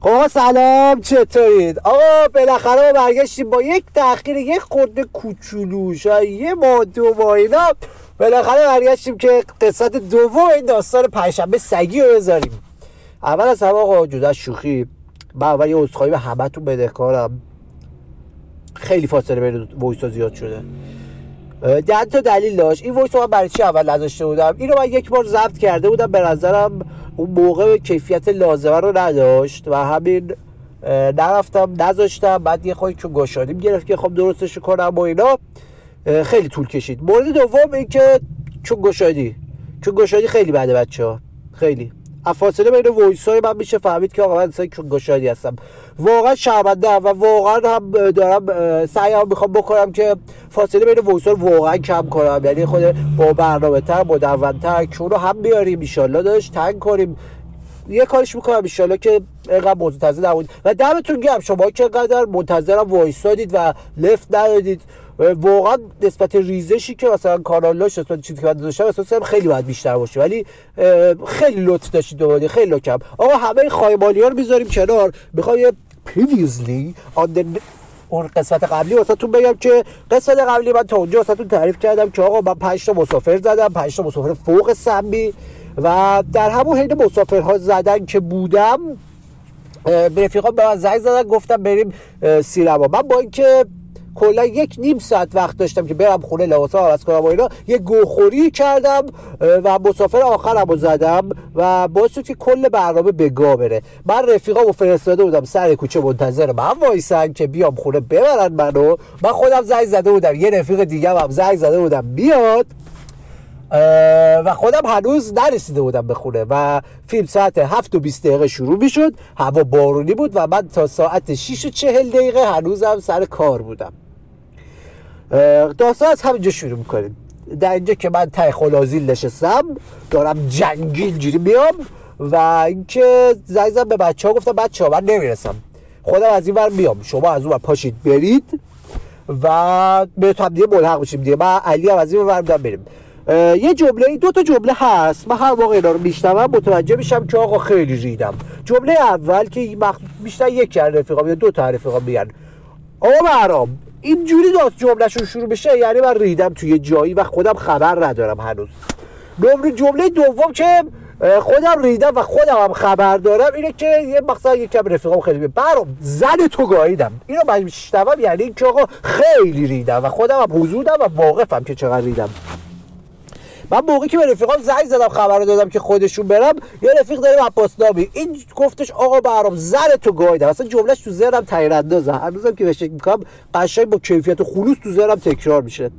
آقا سلام چطورید؟ آقا بالاخره ما برگشتیم با یک تاخیر یک خورده کوچولو شاید یه ماه دو ماه اینا. بالاخره برگشتیم که قسمت دوم این داستان پنجشنبه سگی رو بذاریم. اول از همه آقا جدا شوخی من اول یه عذرخواهی به همتون بدهکارم. خیلی فاصله بین voice ها زیاد شده. ده تا دلیل داشت. این voice رو من برای چی اول نذاشته بودم؟ اینو من یک بار ضبط کرده بودم به نظرم اون موقع کیفیت لازمه رو نداشت و همین نرفتم نذاشتم. بعد یه خورده که گشادیم گرفت که خب درستش کنم و اینا. خیلی طول کشید. مورد دوم این که چون گشادی. چون گشادی خیلی بده بچه ها خیلی. فاصله بین voice های من میشه فهمید که آقا من انسان گشادی هستم. واقعا شرمنده و واقعا هم دارم سعی هم می‌خوام بکنم که فاصله بین voice ها واقعا کم کنم. یعنی خود با برنامه تر مدونتر که رو هم بیاریم ایشالله داشت تنگ کنیم. یه کارش می‌کنم ایشالله که اینقدر منتظر نبود و دمتون گرم شما که قدر منتظرم وایسادید و لفت ندادید. واقعا نسبت ریزشی که مثلا کانالاش نسبت چیزی که من داشتم احساس خیلی باید بیشتر باشه. ولی خیلی لطف داشتید دوباره خیلی لطفم آقا همه خایمالی ها رو می‌ذاریم کنار. می‌خوام یه previously on اون قسمت قبلی واسهتون بگم که قسمت قبلی من تا اونجا واسهتون تعریف کردم که آقا من 5 تا مسافر زدم 5 تا مسافر فوق سمی و در همون حین مسافرها زدن که بودم به رفیقان به من زنگ زدن گفتم بریم سینما. من با اینکه کلا یک نیم ساعت وقت داشتم که برم خونه لباسا عوض کنم و اینا. یه گوخوری کردم و مسافر آخرم رو زدم و باعث که کل برنامه به گا بره. من رفیقامو فرستاده بودم سر کوچه منتظر من وایسن که بیام خونه ببرن منو. من خودم زنگ زده بودم یه رفیق دیگه هم زنگ زده بودم بیاد. و خودم هنوز نرسیده بودم به خونه و فیلم ساعت 7 و 20 دقیقه شروع می شد هوا بارونی بود و من تا ساعت 6 و 40 دقیقه هنوزم سر کار بودم. داستان از همینجا شروع می‌کنیم. در اینجا که من تای خلازیل نشستم دارم جنگی اینجوری میام و اینکه زنگ به بچه ها گفتم بچه ها من نمی‌رسم. خودم از این ور میام. شما از اون پاشید برید و به تو هم دیگه ملحق بشیم دیگه. من علی هم از این ور بریم. یه جمله دو تا جمله هست. من هر واقع اینا رو میشنوم متوجه میشم که آقا خیلی ریدم. جمله اول که بیشتر یک کار رفیقام یا دو تا رفیقام میگن. آقا برام اینجوری داست جملهشون شروع بشه یعنی من ریدم توی جایی و خودم خبر ندارم هنوز. نمره جمله دوم که خودم ریدم و خودم هم خبر دارم اینه که یه مثلا یکم رفیقام خیلی برام زن تو گاییدم. اینو من میشنوم یعنی اینکه آقا خیلی ریدم و خودم هم حضورم و واقفم که چقدر ریدم. من موقعی که به رفیقام زنگ زدم خبر دادم که خودشون برم یه رفیق داریم عباس نامی این گفتش آقا برام زن تو گایدم اصلا جملهش تو ذهنم تغییر اندازه هنوزم که بهش می‌کنم قشنگ با کیفیت و خلوص تو ذهنم تکرار میشه.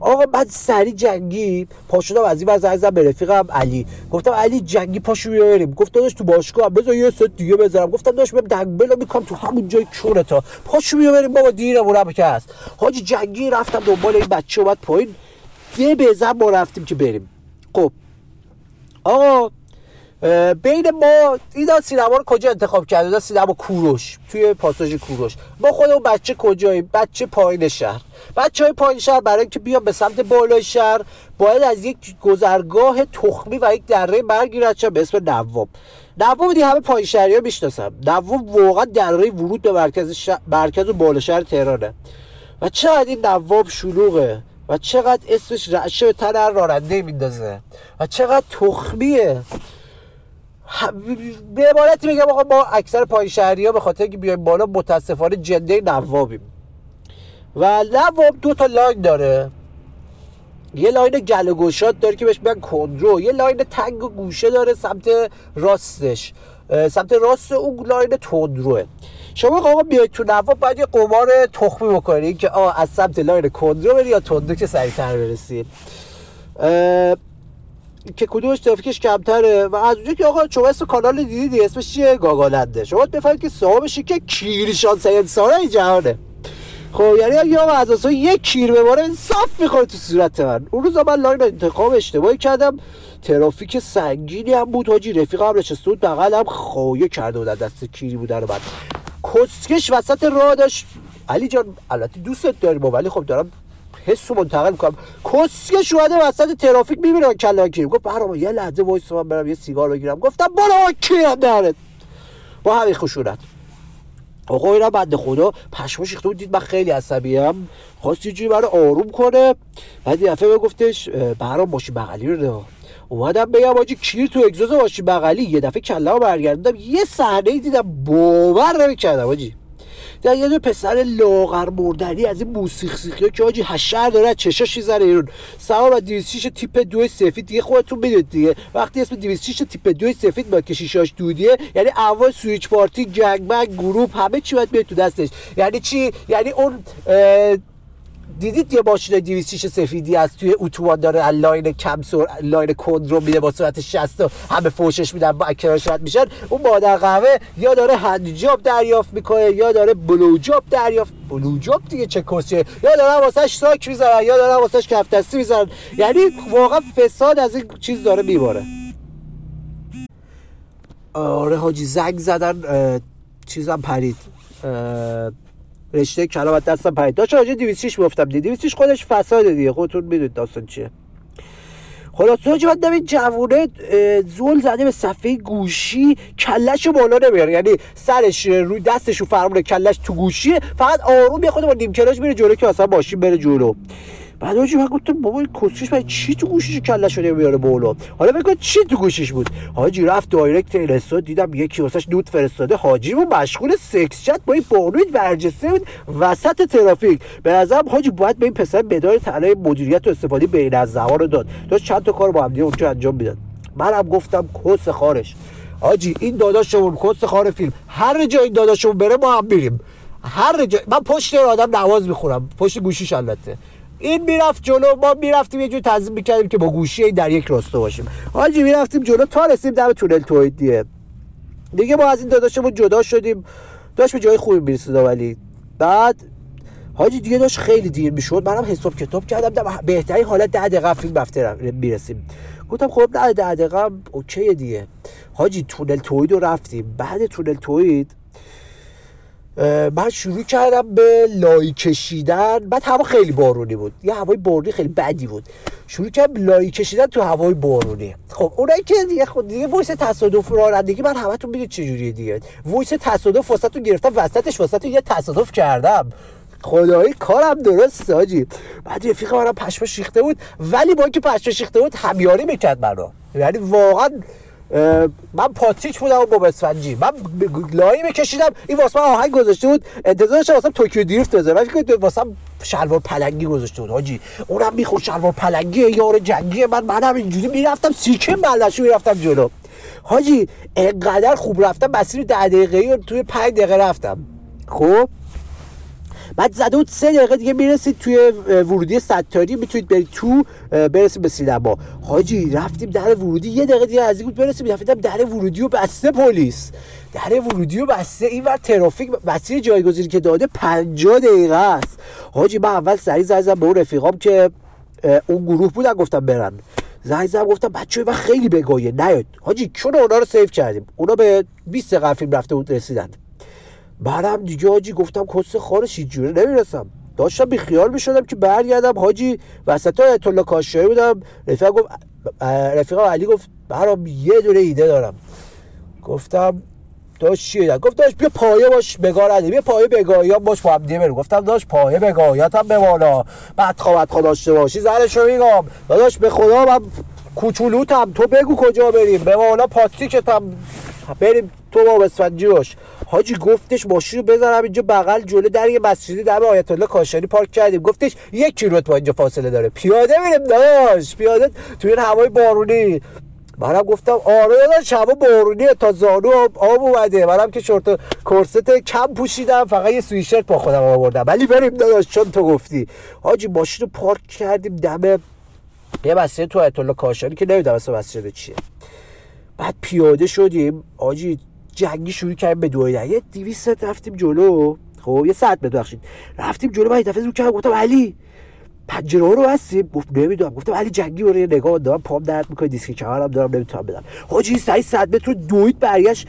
آقا بعد سری جنگی شدم از این زنگ زدم به رفیقم علی. گفتم علی جنگی پاشو بریم گفت داداش تو باشگاه بذار یه ست دیگه بذارم. گفتم داداش بریم دنگبلا می‌کنم تو همون جای چونه تا پاشو بیا بریم بابا دیرمون که هست. حاجی جنگی رفتم دنبال این بچه اومد پایین. یه بزن ما رفتیم که بریم. خب. آقا بین ما اینا سینما رو کجا انتخاب کرده سینما کوروش توی پاساژ کوروش. ما خودمون بچه کجاییم؟ بچه پایین شهر. بچه های پایین شهر برای اینکه بیان به سمت بالای شهر باید از یک گذرگاه تخمی و یک دره برگیرد به اسم نوام نوام دی همه پایین شهری ها می‌شناسم. نوام واقعا دره ورود به مرکز, مرکز و بالا شهر تهرانه. و چقدر این نوام شلوغه؟ و چقدر اسمش رعشه به تن هر راننده میندازه. و چقدر تخمیه. به عبارتی میگم آقا ما اکثر پای شهری ها به خاطر که بیایم بالا متاسفانه جنده نوابیم. و نواب دو تا line داره. یه line گل و گشاد داره که بهش میگن کندرو. یه line تنگ و گوشه داره سمت راستش. سمت راست اون line تندروه. شما آقا بیاید تو نواب باید یه قمار تخمی بکنید. که آقا از سمت line کندرو بری یا تندرو که سریعتر برسید که کدومش ترافیکش کمتره. و از اونجا که آقا شما اسم کانال دیدی اسمش چیه؟ گاگالنده. شما بفهمید که صاحبش که کیری شانس انسان این جهانه. خب یعنی آقا از یک کیر بباره صاف می‌خوره تو صورت من. اون روز من لاین انتخاب اشتباهی کردم. ترافیک سنگینی هم بود حاجی. رفیق هم نشسته بود هم خواهی کرده بود دست کیری بودن بعد. کسکش وسط راه داشت. علی جان البته دوستت داریم ولی خب دارم حس منتقل می‌کنم. کسکش اومده وسط ترافیک می‌بینه کلا کیری. گفت برام یه لحظه وایس من برم یه سیگار بگیرم. گفتم برو کیرم درت با همین خشونت. آقا اینا بنده خدا پشما شیخته بود دید من خیلی عصبیم. خواست یه جوری برای آروم کنه. بعد یه دفعه گفتش برام ماشین بغلی رو ده اومدم بگم آجی کیر تو اگزوز ماشین بغلی؟ یه دفعه کلا برگردوندم یه صحنه دیدم باور نمی‌کردم آجی. در یه دو پسر لاغر مردنی از این موسیق سیخی که آجی هشر داره چشاش می‌زنه ایرون. سوار و 206 تیپ دو سفید دیگه خودتون می‌دونید دیگه. وقتی اسم 206 تیپ دو سفید با که شیشاش دودیه یعنی اول سویچ پارتی بنگ گروپ همه چی باید بیاد تو دستش. یعنی چی؟ یعنی اون دیدید یه ماشین 206 سفیدی از توی اتوبان داره؟ لاین کم سر لاین کندرو میده با سرعت 60 همه فوشش میدن با اکراش رد میشن. اون مادر قهوه یا داره هند جاب دریافت می‌کنه یا داره بلو جاب دریافت. بلو جاب دیگه چه کسیه؟ یا داره واسش ساک می‌ذارن یا داره واسش کف دستی می‌ذارن یعنی واقعا فساد از این چیز داره میباره. آره حاجی زنگ زدن چیزم پرید. رشته کلام دستم پرید. داشت راجع 206 گفتم دی 206 خودش فساد دیگه. خودتون می‌دونید داستان چیه. خلاص حاجی بعد این جوونه زل زده به صفحه گوشی کلش رو بالا نمیاره. یعنی سرش روی دستش رو فرمونه کلش تو گوشیه. فقط آروم یه خود با نیم کلاچ میره جلو که اصلا ماشین بره جلو. بعد حاجی من گفتم بابا کسکش برای چی تو گوشیش کله شده میاره بالا؟ حالا فکر چی تو گوشیش بود؟ حاجی رفت direct اینستا دیدم یکی واسش nude فرستاده. حاجی و مشغول sex chat با این بانوی برجسته بود. وسط ترافیک. به نظرم حاجی باید به این پسر مدال طلای مدیریت و استفاده بین از رو داد. داشت چند تا کار با هم دیگه انجام می‌داد. منم گفتم کس خارش. حاجی این داداشمون کس خار فیلم. هر جا این داداشمون بره ما هم میریم هر جا من پشت آدم نواز می‌خورم. پشت گوشیش البته. این می‌رفت جلو ما می‌رفتیم یه جور تنظیم می‌کردیم که با گوشی در یک راستا باشیم. حاجی می‌رفتیم جلو تا رسیم در تونل توید دیگه ما از این داداشمون جدا شدیم. داشت به جای خوبی می‌رسید ولی. بعد حاجی دیگه داشت خیلی دیر می‌شد. منم حساب کتاب کردم. در بهترین حالت ده دقیقه فیلم رفته می‌رسیم. گفتم خب ده دقیقه okay دیگه. حاجی تونل توحید رو رفتیم. بعد تونل توحید من شروع کردم به لایی کشیدن. بعد هوا خیلی بارونی بود. یه هوای بارونی خیلی بدی بود. شروع کردم لایی کشیدن تو هوای بارونی. خب اونایی که دیگه خود دیگه voice تصادف رانندگی من همتون چه جوریه دیگه. voice تصادف واسهتون گرفتم وسطش واسهتون یه تصادف کردم. خدایی کارم درسته حاجی. بعد رفیق منم پشماش ریخته بود. ولی با اینکه پشماش ریخته بود همیاری می‌کرد منو. یعنی واقعا من پاتریک بودم باب اسفنجی من لایی میکشیدم. این واسه من آهنگ گذاشته بود. انتظارش واسه Tokyo Drift بزنه من فکر واسه شلوار پلنگی گذاشته بود حاجی. اونم می‌خورد شلوار پلنگی یار جنگی. من منم اینجوری می‌رفتم سیکه ملشو می‌رفتم جلو. حاجی انقدر خوب رفتم. مسیر ده دقیقه توی پنج دقیقه رفتم. خب؟ بعد زده سه دقیقه دیگه می‌رسید توی ورودی ستاری. می‌تونید برید تو برسید به سینما. حاجی رفتیم در ورودی. یه دقیقه دیگه از بود برسیم. رفتیم در ورودی و بسته پلیس. در ورودی و بسته. این ور ترافیک مسیر جایگزینی که داده 50 دقیقه است. حاجی من اول سری زدم به اون رفیقام که اون گروه بودن گفتم برن. زنگ زدم گفتم بچه من خیلی بگاهه نیاد. حاجی چون اونا رو سیو کردیم. اونا به 20 دقیقه رفته بود رسیدن بعدم دیگه حاجی گفتم کس خارش جوره نمی‌رسم. داشتم بیخیال می‌شدم که برگردم. حاجی وسط های کاشایی بودم. رفیق گفت رفیق علی گفت برام یه دونه ایده دارم. گفتم داشت چیه گفت داشت بیا پایه باش بگاه بیا پایه بگاهی باش با هم برو گفتم داشت پایه بگاهیات هم بمانا بعد خوابت خدا داشته باشی زرشو میگم داداش به خدا من کوچولوتم. تو بگو کجا بریم. به مولا پاتریکتم. بریم تو با بسفنجی باش حاجی گفتش ماشین رو بذارم اینجا بغل جلو در یه مسجدی در آیت الله کاشانی پارک کردیم. گفتش یک کیلومتر با اینجا فاصله داره. پیاده میریم داش پیاده توی این هوای بارونی. منم گفتم آره داداش هوا بارونیه تا زانو آب اومده. منم که شورت کرست کم پوشیدم فقط یه سویشرت با خودم آوردم. ولی بریم داداش چون تو گفتی. حاجی ماشین رو پارک کردیم دم یه مسجد تو آیت الله کاشانی که نمی‌دونم اصلا مسجد چیه. بعد پیاده شدیم. آجی جنگی شروع کردیم به دویدن یه 200 رفتیم جلو. خب یه ساعت ببخشید. رفتیم جلو من دفعه زود کردم. گفتم علی پنجره رو هستیم. گفت نمی‌دونم. گفتم علی جنگی رو نگاه دارم پام درد می‌کنه. دیسک کمرم دارم نمی‌تونم بدم. حاجی سعی صد متر دوید برگشت.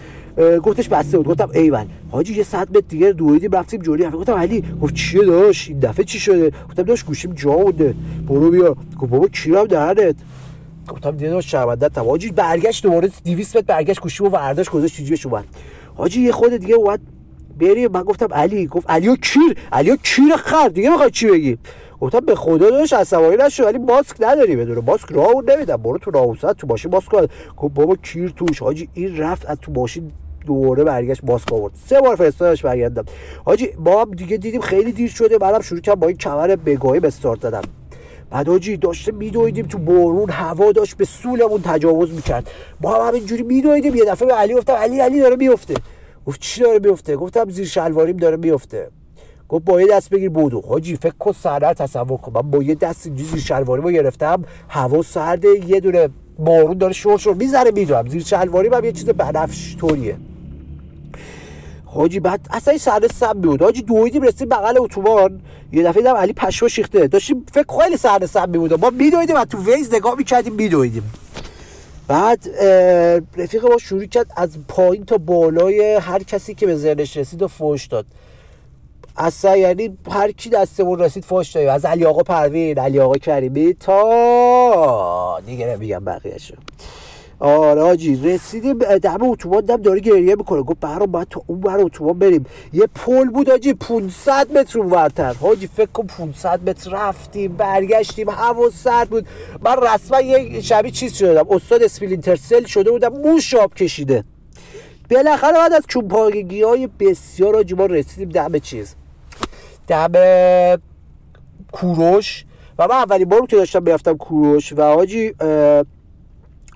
گفتش بسته بود. گفتم ایول حاجی یه صد متر دیگه دویدیم رفتیم جلوی گفتم علی گفت چیه داش این دفعه چی شده؟ گفتم داش گوشیم جا مونده برو بیا گفت بابا کیرم درنت گفتم داشت شرمنده تام حاجی برگشت دوباره 200 متر برگشت گوشیمو ورداش گذاشت چجوریش اومد. حاجی یه خود دیگه اومد بریم من گفتم علی گفت علی و کیر علی و کیر خر دیگه می‌خواد چی بگی؟ گفتم به خدا داشت عصبانی نشو ولی ماسک نداری بدون ماسک راه اون نمیدم. برو تو راوسط تو ماشین ماسک گفت بابا کیر توش. حاجی این رفت از تو ماشین دوره برگشت ماسک آورد. سه بار فرستادش برگردم. حاجی ما دیگه دیدیم خیلی دیر شده. بعدم شروع کردم با این کمر بگاهی به استارت زدم بعد حاجی داشته میدویدیم تو بارون هوا داشت به سولمون تجاوز می‌کرد. ما هم همینجوری میدویدیم یه دفعه به علی گفتم علی علی داره میفته. گفت چی داره میفته؟ گفتم زیر شلواریم داره میفته. گفت با یه دست بگیر بودو. حاجی فکر کن سرده تصور کن. من با یه دست زیر شلواریم رو گرفتم هوا سرده یه دونه بارون داره شور شور می‌ذاره میدوم. زیر شلواریم هم یه چیز بنفش طوریه. حاجی بعد اصلا این سرده سم بود حاجی دویدیم رسیدیم بغل اتوبان. یه دفعه دیدم علی پشما شیخته. داشتیم فکر خیلی سرده سم بود ما میدویدیم و تو ویز نگاه می‌کردیم میدویدیم. بعد رفیق ما شروع کرد از پایین تا بالای هر کسی که به ذهنش رسید و فوش داد. اصلا یعنی هر کی دستمون رسید فوش دادیم از علی آقا پروین علی آقا کریمی تا دیگه نمیگم بقیهشو. آره حاجی رسیدیم دم اتوبان دم داره گریه می‌کنه. گفت برام باید تا اون بر اتوبان بریم. یه پل بود حاجی 500 متر اونورتر حاجی فکر کن 500 متر رفتیم برگشتیم هوا سرد بود. من رسما یه شبیه چیز شدم استاد اسپلینتر سل شده بودم موش آب کشیده. بالاخره بعد از چوباگی های بسیار حاجی ما رسیدیم دم چیز. دم کوروش. و من اولین بار که داشتم می‌رفتم کوروش و حاجی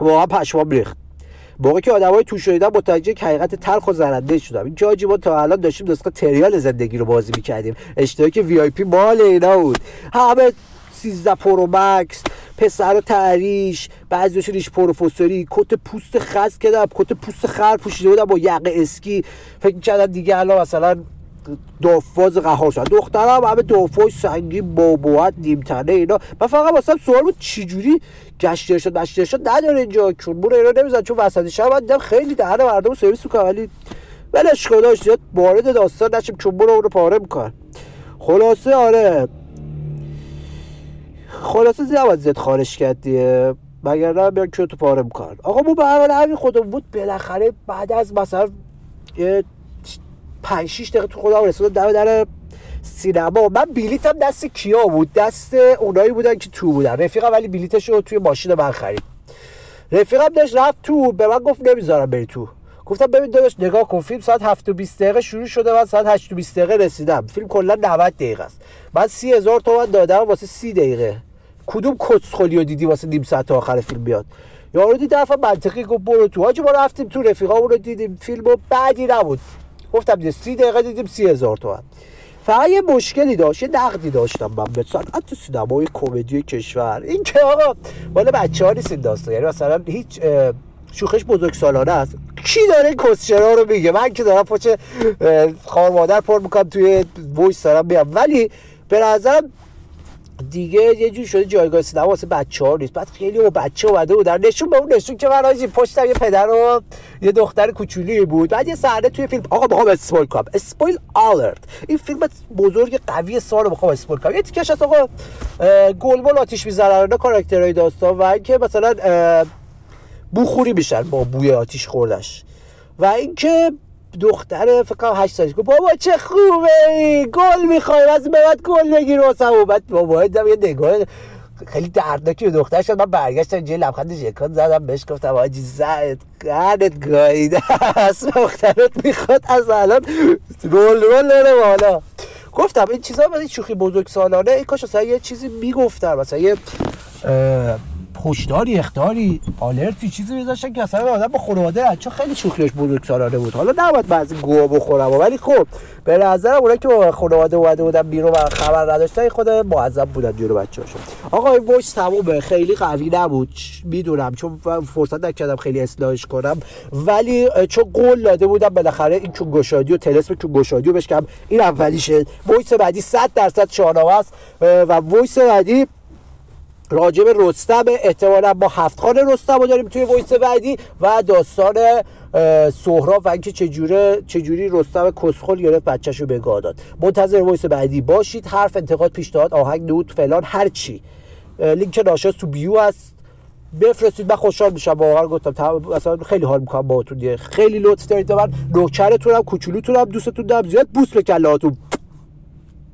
واقعا پشمام ریخت. موقعی که آدمای توشو دیدم متوجه حقیقت تلخ و زننده شدم. اینکه حاجی ما تا الان داشتیم نسخه trial زندگی رو بازی می‌کردیم. اشتراک VIP مال اینا بود. همه 13 Pro Max پسر تعریش بعضیش ریش پروفسوری کت پوست خز کردم کت پوست خز پوشیده بودم با یقه اسکی. فکر کردم دیگه الان مثلا دافاز قهار شد. دخترم همه دافاز سنگین بابوات نیمتنه اینا. من فقط واسه سوال بود چجوری گشت ارشاد مشت ارشاد نداره اینجا برو اینا نمیزن چون وسط شب من خیلی دهن مردم سرویس می‌کنه ولی ولش خدا زیاد وارد داستان نشیم چون برو رو پاره میکن خلاصه آره. خلاصه زیاد زیاد خارش کرد دیگه. مگر نه بیان تو پاره میکن آقا ما به حال همین خودم بود بالاخره بعد از مثلا یه 5 6 دقیقه تو خودم رسید در در سینما. من بلیتم دست کیا بود؟ دست اونایی بودن که تو بودن. رفیقم ولی بلیتش رو توی ماشین من خرید. رفیقم داشت رفت تو به من گفت نمی‌ذارم بری تو. گفتم ببین داداش نگاه کن فیلم ساعت 7 و 20 دقیقه شروع شده من ساعت 8 و 20 دقیقه رسیدم. فیلم کلا 90 دقیقه است. من 30 هزار تومن دادم واسه 30 دقیقه. کدوم کسخلی رو دیدی واسه نیم ساعت آخر فیلم بیاد؟ یارو دید دفعه منطقی گفت برو تو. حاجی ما رفتیم تو رفیقامون رو دیدیم. فیلمو بعدی نبود. گفتم 30 دقیقه دیدیم 30 هزار تومن. فقط یه مشکلی داشت یه نقدی داشتم من به صنعت سینمای کمدی کشور. این که آقا مال بچه ها نیست این داستان. یعنی مثلا هیچ شوخش بزرگ سالانه است. کی داره کسشرا رو میگه؟ من که دارم پاچه خوار مادر پر می‌کنم توی voice دارم بیام ولی به نظرم دیگه یه جور شده جایگاه سینما واسه بچه ها نیست. بعد خیلی و بچه اومده بودن. نشون به اون نشون که من آجی پشتم یه پدر و یه دختر کوچولی بود. بعد یه صحنه توی فیلم. آقا بخوام اسپویل کنم. اسپویل آلرت. این فیلم بزرگ قوی سال بخوام اسپویل کنم. یه تیکش از آقا گلبول آتیش می‌زنن کاراکترهای داستان و اینکه مثلا بوخوری میشن با بوی آتیش خوردش. و اینکه دختر فکر کنم 8 سالش. گفت بابا چه خوبه گل می‌خوای از بعد گل بگیر واسه بعد بابا یه نگاه خیلی دردناکی به دختر شد. من برگشتم جای لبخند جکان زدم بهش گفتم آجی زد گردت گاییده دخترت می‌خواد. از الان رول رول نره بالا. گفتم این چیزا این شوخی بزرگ سالانه این کاش یه چیزی می‌گفتم. مثلا یه هشداری اختاری آلرتی چیزی میذاشتن که اصلا آدم با خانواده چون خیلی شوخیش بزرگ سالانه بود. حالا نباید بعضی گوه بخورم ولی خب به نظرم اونایی که خانواده اومده بودن بیرون و خبر نداشتن خود معذب بودن جلو بچه‌هاشون. آقا این voice تمومه. خیلی قوی نبود. می‌دونم. چون فرصت نکردم خیلی اصلاحش کنم. ولی چون قول داده بودم بالاخره این کون گشادی و طلسم کون گشادی رو بشکنم. این اولیشه. voice بعدی 100 درصد شاهنامه است. و voice بعدی راجب رستم احتمالا با هفت خان رستم رو داریم توی voice بعدی و داستان سهراب و اینکه چجوره چجوری رستم کسخل گرفت بچهش رو به داد. منتظر voice بعدی باشید حرف انتقاد پیشنهاد آهنگ note فلان هر چی. لینک ناشناس تو bio هست. بفرستید من خوشحال میشم. واقعا گفتم اصلا خیلی حال می‌کنم باهاتون. خیلی لطف دارید من. نوکرتونم کوچولوتونم دوستتون دارم. زیاد بوس به کلهاتون